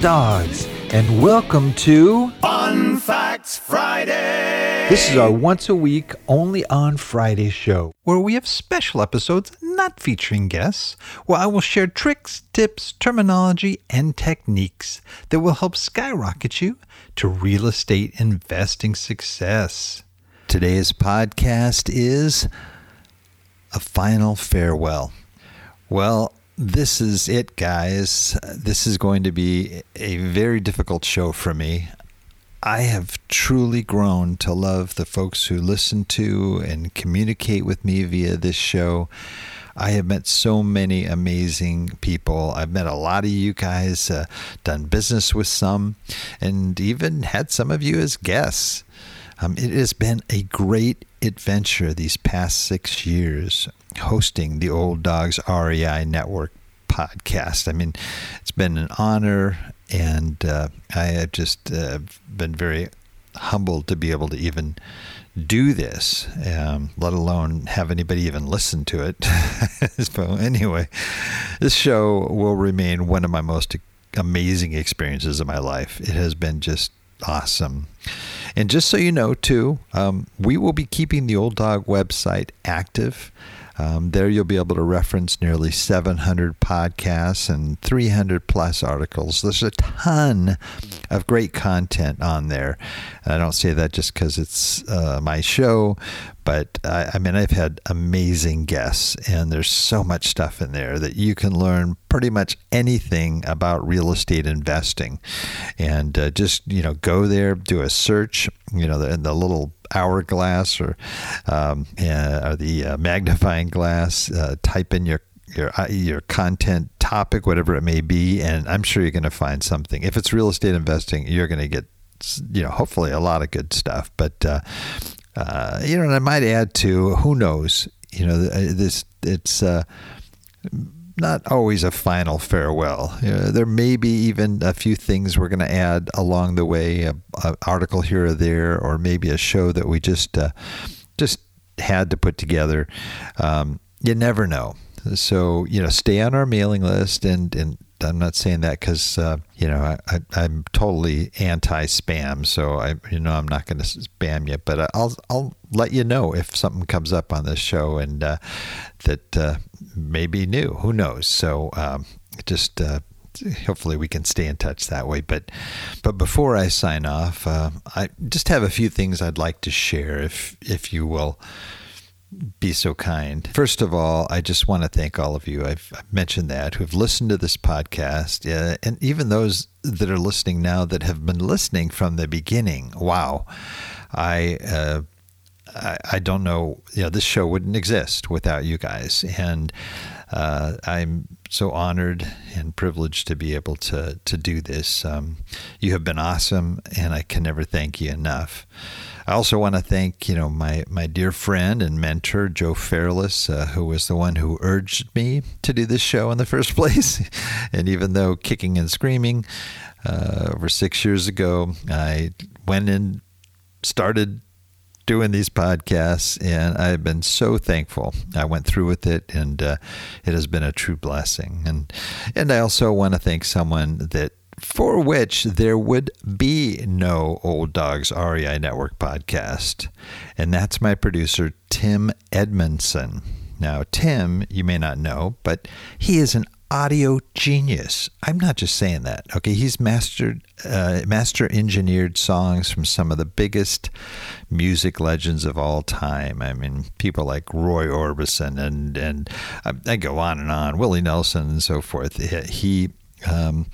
dogs, and welcome to Fun Facts Friday. This is our once a week, only on Friday show, where we have special episodes not featuring guests, where I will share tricks, tips, terminology, and techniques that will help skyrocket you to real estate investing success. Today's podcast is a final farewell. Well, this is it, guys. This is going to be a very difficult show for me. I have truly grown to love the folks who listen to and communicate with me via this show. I have met so many amazing people. I've met a lot of you guys, uh, done business with some, and even had some of you as guests. Um, it has been a great adventure these past six years hosting the Old Dogs REI Network podcast. I mean, it's been an honor, and uh, I have just uh, been very humbled to be able to even do this, um, let alone have anybody even listen to it. so, anyway, this show will remain one of my most amazing experiences of my life. It has been just awesome. And just so you know, too, um, we will be keeping the Old Dog website active. Um, there you'll be able to reference nearly 700 podcasts and 300 plus articles. There's a ton of great content on there. And I don't say that just because it's uh, my show, but I, I, mean, I've had amazing guests, and there's so much stuff in there that you can learn pretty much anything about real estate investing. And uh, just, you know, go there, do a search, you know, the, the little hourglass or, um, or the uh, magnifying glass, uh, type in your your uh, your content topic, whatever it may be, and I'm sure you're going to find something. If it's real estate investing, you're going to get you know hopefully a lot of good stuff. But uh, uh, you know, and I might add to who knows, you know, uh, this it's. Not always a final farewell. You know, there may be even a few things we're going to add along the way, an article here or there, or maybe a show that we just uh, just had to put together. Um, you never know. So you know, stay on our mailing list, and and I'm not saying that because uh, you know I, I, am totally anti-spam, so I you know I'm not going to spam you, but I'll I'll let you know if something comes up on this show and uh, that uh, may be new. Who knows? So um, just uh, hopefully we can stay in touch that way. But but before I sign off, uh, I just have a few things I'd like to share, if if you will be so kind. First of all, I just want to thank all of you. I've, mentioned that who have listened to this podcast, uh, and even those that are listening now that have been listening from the beginning. Wow, I. Uh, I, I don't know, you know, this show wouldn't exist without you guys. And uh, I'm so honored and privileged to be able to, to do this. Um, you have been awesome, and I can never thank you enough. I also want to thank, you know, my, my dear friend and mentor, Joe Fairless, uh, who was the one who urged me to do this show in the first place. and even though kicking and screaming uh, over six years ago, I went and started doing these podcasts, and I've been so thankful. I went through with it, and uh, it has been a true blessing. And and I also want to thank someone that for which there would be no Old Dogs REI Network podcast. And that's my producer, Tim Edmondson. Now, Tim, you may not know, but he is an audio genius. I'm not just saying that. Okay, he's mastered, uh, master engineered songs from some of the biggest music legends of all time. I mean, people like Roy Orbison and and I, I go on and on, Willie Nelson and so forth. He um,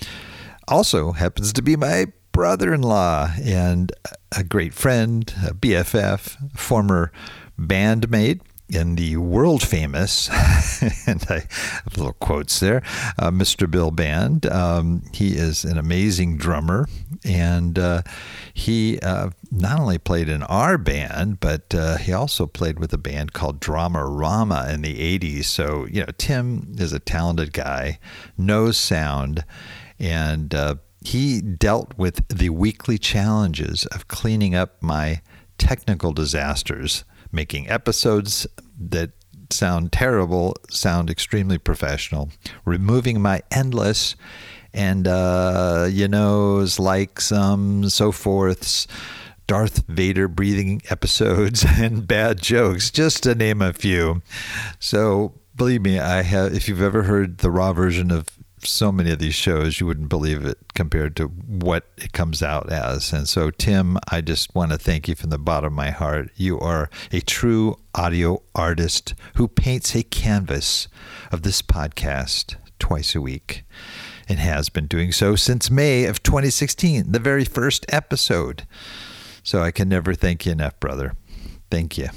also happens to be my brother in law and a great friend, a BFF, former bandmate. In the world famous, and I have little quotes there, uh, Mr. Bill Band. Um, he is an amazing drummer, and uh, he uh, not only played in our band, but uh, he also played with a band called Dramarama in the 80s. So, you know, Tim is a talented guy, knows sound, and uh, he dealt with the weekly challenges of cleaning up my technical disasters, making episodes that sound terrible sound extremely professional, removing my endless and uh, you knows, like some so forths. Darth Vader breathing episodes and bad jokes, just to name a few. So believe me, I have. If you've ever heard the raw version of so many of these shows, you wouldn't believe it compared to what it comes out as. And so, Tim, I just want to thank you from the bottom of my heart. You are a true audio artist who paints a canvas of this podcast twice a week and has been doing so since May of 2016, the very first episode. So, I can never thank you enough, brother. Thank you.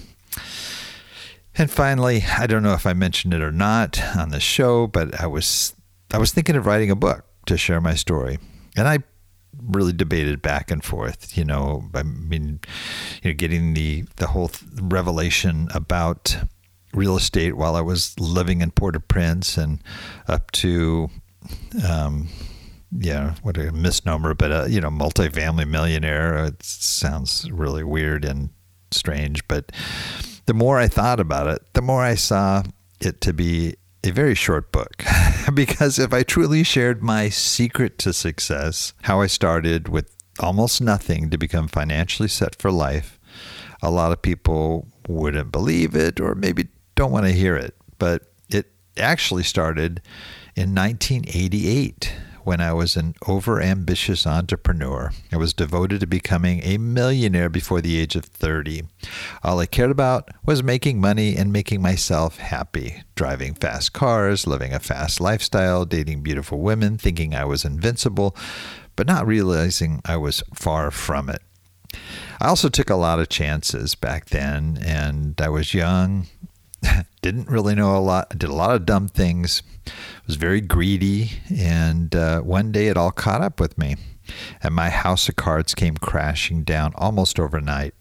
And finally, I don't know if I mentioned it or not on the show, but I was I was thinking of writing a book to share my story, and I really debated back and forth. You know, I mean, you know, getting the the whole revelation about real estate while I was living in Port-au-Prince and up to, um, yeah, what a misnomer, but a you know, multifamily millionaire. It sounds really weird and strange, but the more I thought about it, the more I saw it to be a very short book because if I truly shared my secret to success, how I started with almost nothing to become financially set for life, a lot of people wouldn't believe it or maybe don't want to hear it. But it actually started in 1988 when I was an overambitious entrepreneur. I was devoted to becoming a millionaire before the age of 30. All I cared about was making money and making myself happy, driving fast cars, living a fast lifestyle, dating beautiful women, thinking I was invincible, but not realizing I was far from it. I also took a lot of chances back then, and I was young, didn't really know a lot, did a lot of dumb things, was very greedy, and uh, one day it all caught up with me, and my house of cards came crashing down almost overnight.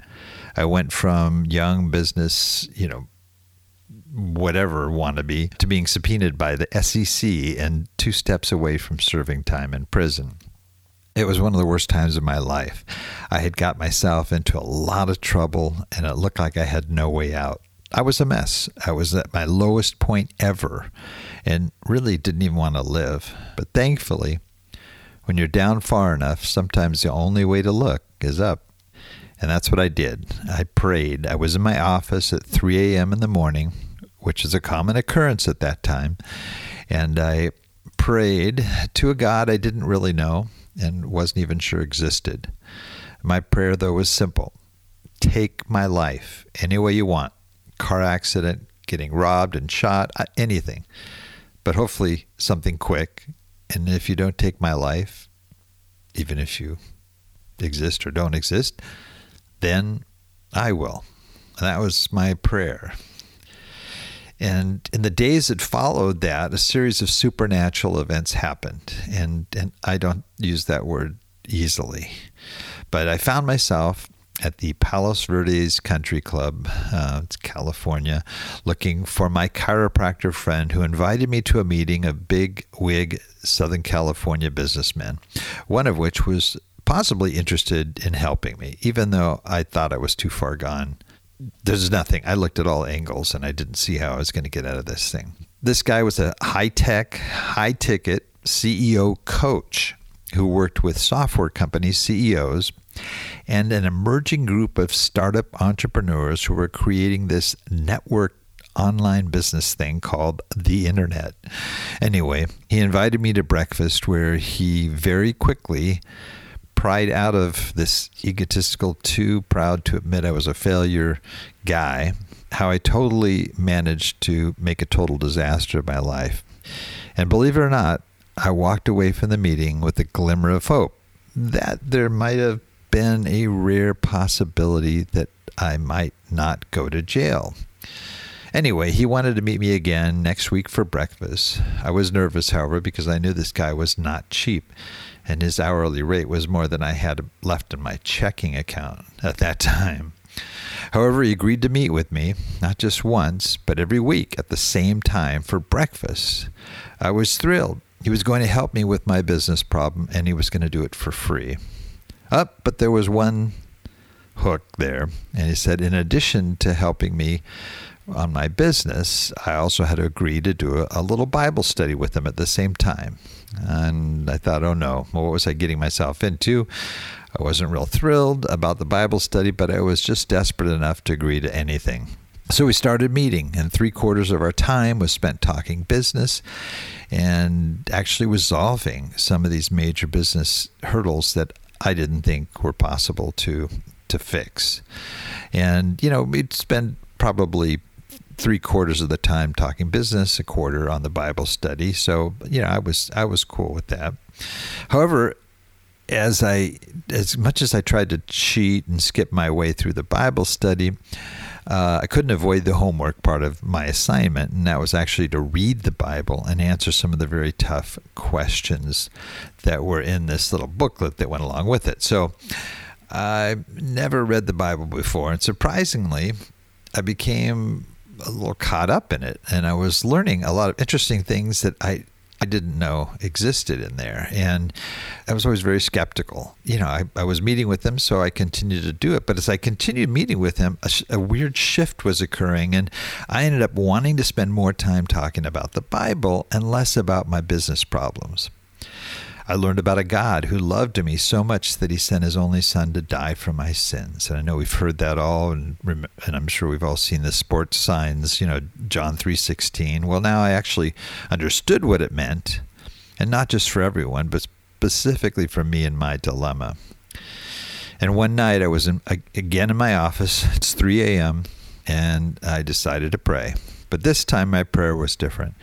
I went from young business, you know, whatever wannabe, to being subpoenaed by the SEC and two steps away from serving time in prison. It was one of the worst times of my life. I had got myself into a lot of trouble, and it looked like I had no way out. I was a mess. I was at my lowest point ever and really didn't even want to live. But thankfully, when you're down far enough, sometimes the only way to look is up. And that's what I did. I prayed. I was in my office at 3 a.m. in the morning, which is a common occurrence at that time. And I prayed to a God I didn't really know and wasn't even sure existed. My prayer, though, was simple take my life any way you want car accident, getting robbed and shot, uh, anything. But hopefully something quick. And if you don't take my life, even if you exist or don't exist, then I will. And that was my prayer. And in the days that followed that, a series of supernatural events happened. And, and I don't use that word easily. But I found myself at the Palos Verdes Country Club, uh, it's California, looking for my chiropractor friend who invited me to a meeting of big wig Southern California businessmen, one of which was possibly interested in helping me, even though I thought I was too far gone. There's nothing. I looked at all angles and I didn't see how I was going to get out of this thing. This guy was a high tech, high ticket CEO coach who worked with software companies, CEOs, and an emerging group of startup entrepreneurs who were creating this network online business thing called the internet. Anyway, he invited me to breakfast where he very quickly pried out of this egotistical, too proud to admit I was a failure guy, how I totally managed to make a total disaster of my life. And believe it or not, I walked away from the meeting with a glimmer of hope that there might have been a rare possibility that I might not go to jail. Anyway, he wanted to meet me again next week for breakfast. I was nervous, however, because I knew this guy was not cheap, and his hourly rate was more than I had left in my checking account at that time. However, he agreed to meet with me, not just once, but every week at the same time for breakfast. I was thrilled. He was going to help me with my business problem, and he was going to do it for free. Up, oh, but there was one hook there. And he said, in addition to helping me on my business, I also had to agree to do a, little Bible study with him at the same time. And I thought, oh no, what was I getting myself into? I wasn't real thrilled about the Bible study, but I was just desperate enough to agree to anything. So we started meeting, and three quarters of our time was spent talking business and actually resolving some of these major business hurdles that I didn't think were possible to to fix. And you know, we'd spend probably three quarters of the time talking business, a quarter on the Bible study. So you know, I was I was cool with that. However, as I as much as I tried to cheat and skip my way through the Bible study, uh, I couldn't avoid the homework part of my assignment, and that was actually to read the Bible and answer some of the very tough questions that were in this little booklet that went along with it. So I never read the Bible before, and surprisingly, I became a little caught up in it, and I was learning a lot of interesting things that I I didn't know existed in there. And I was always very skeptical. You know, I, I was meeting with him, so I continued to do it. But as I continued meeting with him, a, a weird shift was occurring. And I ended up wanting to spend more time talking about the Bible and less about my business problems. I learned about a God who loved me so much that he sent his only son to die for my sins. And I know we've heard that all, and, and I'm sure we've all seen the sports signs, you know, John 3.16. Well, now I actually understood what it meant, and not just for everyone, but specifically for me and my dilemma. And one night I was in, again in my office. It's 3 a.m., and I decided to pray. But this time my prayer was different.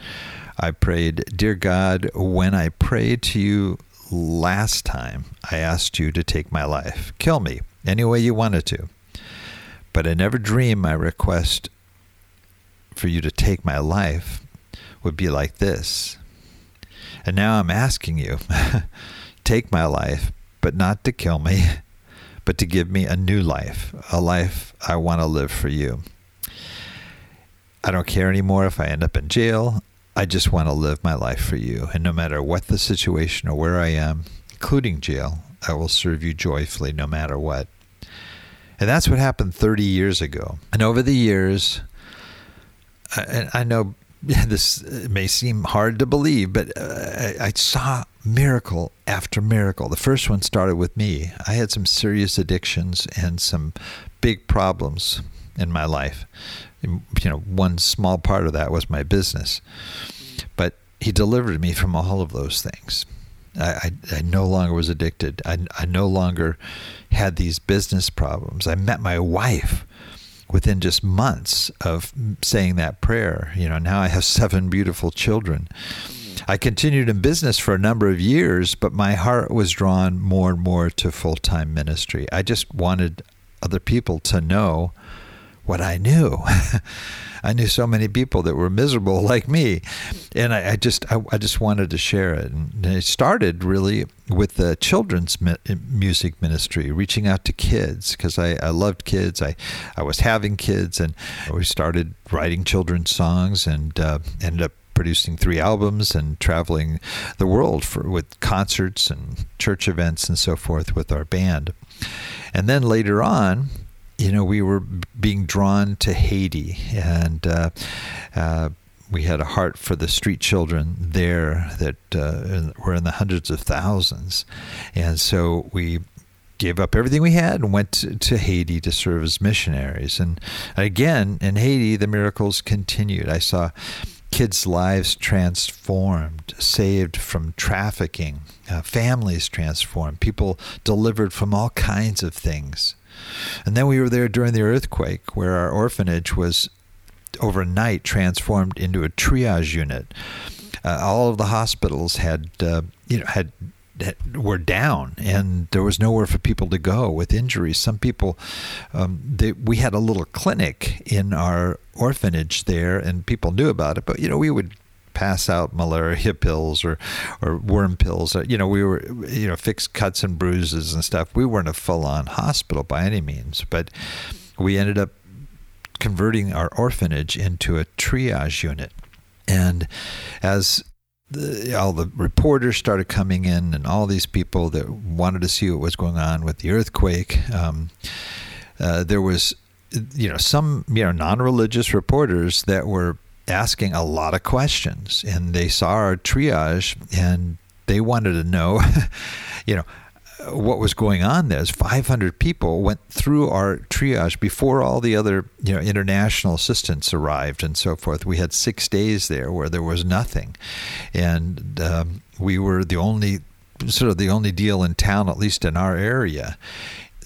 I prayed, Dear God, when I prayed to you last time, I asked you to take my life. Kill me any way you wanted to. But I never dreamed my request for you to take my life would be like this. And now I'm asking you, take my life, but not to kill me, but to give me a new life, a life I want to live for you. I don't care anymore if I end up in jail. I just want to live my life for you. And no matter what the situation or where I am, including jail, I will serve you joyfully no matter what. And that's what happened 30 years ago. And over the years, I, I know this may seem hard to believe, but uh, I, I saw miracle after miracle. The first one started with me. I had some serious addictions and some big problems in my life you know, one small part of that was my business. But he delivered me from all of those things. I, I, I, no longer was addicted. I, I no longer had these business problems. I met my wife within just months of saying that prayer. You know, now I have seven beautiful children. I continued in business for a number of years, but my heart was drawn more and more to full time ministry. I just wanted other people to know what I knew. I knew so many people that were miserable like me, and I, I just I, I, just wanted to share it. And it started really with the children's music ministry, reaching out to kids because I, I loved kids. I I was having kids, and we started writing children's songs, and uh, ended up producing three albums and traveling the world for with concerts and church events and so forth with our band. And then later on, you know, we were being drawn to Haiti, and uh, uh, we had a heart for the street children there that uh, were in the hundreds of thousands, and so we gave up everything we had and went to, to, Haiti to serve as missionaries. And again, in Haiti, the miracles continued. I saw kids' lives transformed, saved from trafficking, uh, families transformed, people delivered from all kinds of things. And then we were there during the earthquake, where our orphanage was overnight transformed into a triage unit. Uh, all of the hospitals had, uh, you know, had were down and there was nowhere for people to go with injuries. Some people, um, they, we had a little clinic in our orphanage there and people knew about it, but you know, we would pass out malaria pills or, or worm pills. You know, we were, you know, fixed cuts and bruises and stuff. We weren't a full on hospital by any means, but we ended up converting our orphanage into a triage unit. And as the, all the reporters started coming in, and all these people that wanted to see what was going on with the earthquake. Um, uh, there was, you know, some you know non-religious reporters that were asking a lot of questions, and they saw our triage, and they wanted to know, you know, what was going on there. Is 500 people went through our triage before all the other you know international assistants arrived and so forth. We had six days there where there was nothing. And um, we were the only sort of the only deal in town at least in our area.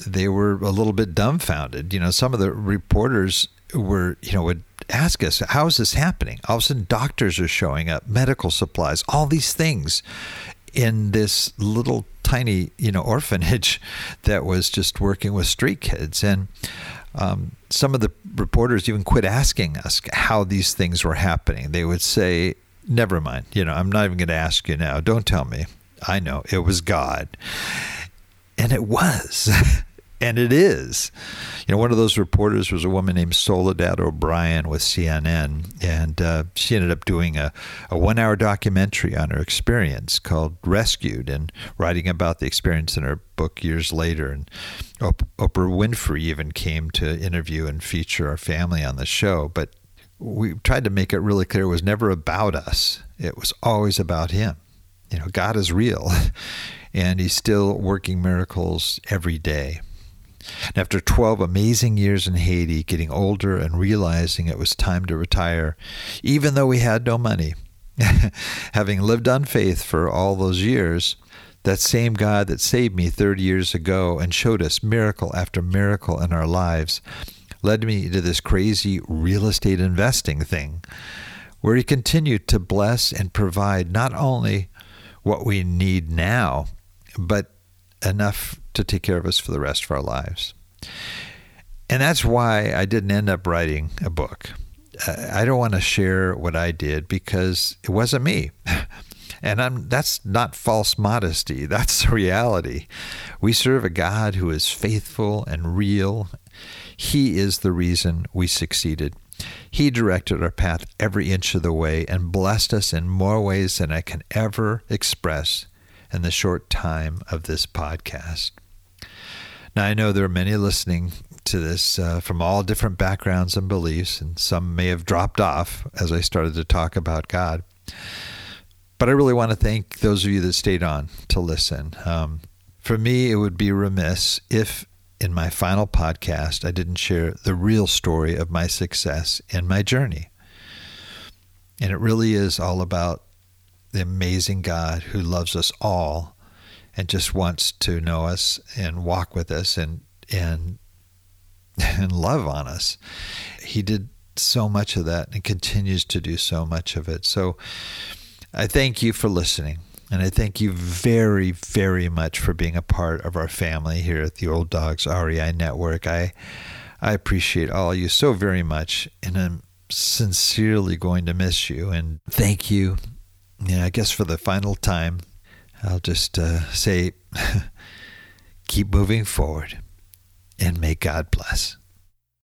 They were a little bit dumbfounded. You know some of the reporters were you know would ask us how is this happening all of a sudden doctors are showing up medical supplies all these things in this little tiny, you know, orphanage that was just working with street kids. And um, some of the reporters even quit asking us how these things were happening. They would say, "Never mind. You know, I'm not even going to ask you now. Don't tell me. I know it was God." And it was. and it is. You know, one of those reporters was a woman named Soledad O'Brien with CNN, and uh, she ended up doing a, a one hour documentary on her experience called Rescued and writing about the experience in her book years later. And Oprah Winfrey even came to interview and feature our family on the show. But we tried to make it really clear it was never about us, it was always about Him. You know, God is real, and He's still working miracles every day. And after 12 amazing years in Haiti, getting older and realizing it was time to retire, even though we had no money, having lived on faith for all those years, that same God that saved me 30 years ago and showed us miracle after miracle in our lives led me to this crazy real estate investing thing where he continued to bless and provide not only what we need now, but enough to take care of us for the rest of our lives. And that's why I didn't end up writing a book. I don't want to share what I did because it wasn't me. And I'm, that's not false modesty, that's the reality. We serve a God who is faithful and real. He is the reason we succeeded. He directed our path every inch of the way and blessed us in more ways than I can ever express in the short time of this podcast. Now, I know there are many listening to this uh, from all different backgrounds and beliefs, and some may have dropped off as I started to talk about God. But I really want to thank those of you that stayed on to listen. Um, for me, it would be remiss if in my final podcast I didn't share the real story of my success and my journey. And it really is all about the amazing God who loves us all and just wants to know us and walk with us and and and love on us. He did so much of that and continues to do so much of it. So I thank you for listening. And I thank you very, very much for being a part of our family here at the Old Dogs REI Network. I I appreciate all you so very much and I'm sincerely going to miss you. And thank you, yeah, I guess for the final time, I'll just uh, say keep moving forward and may God bless.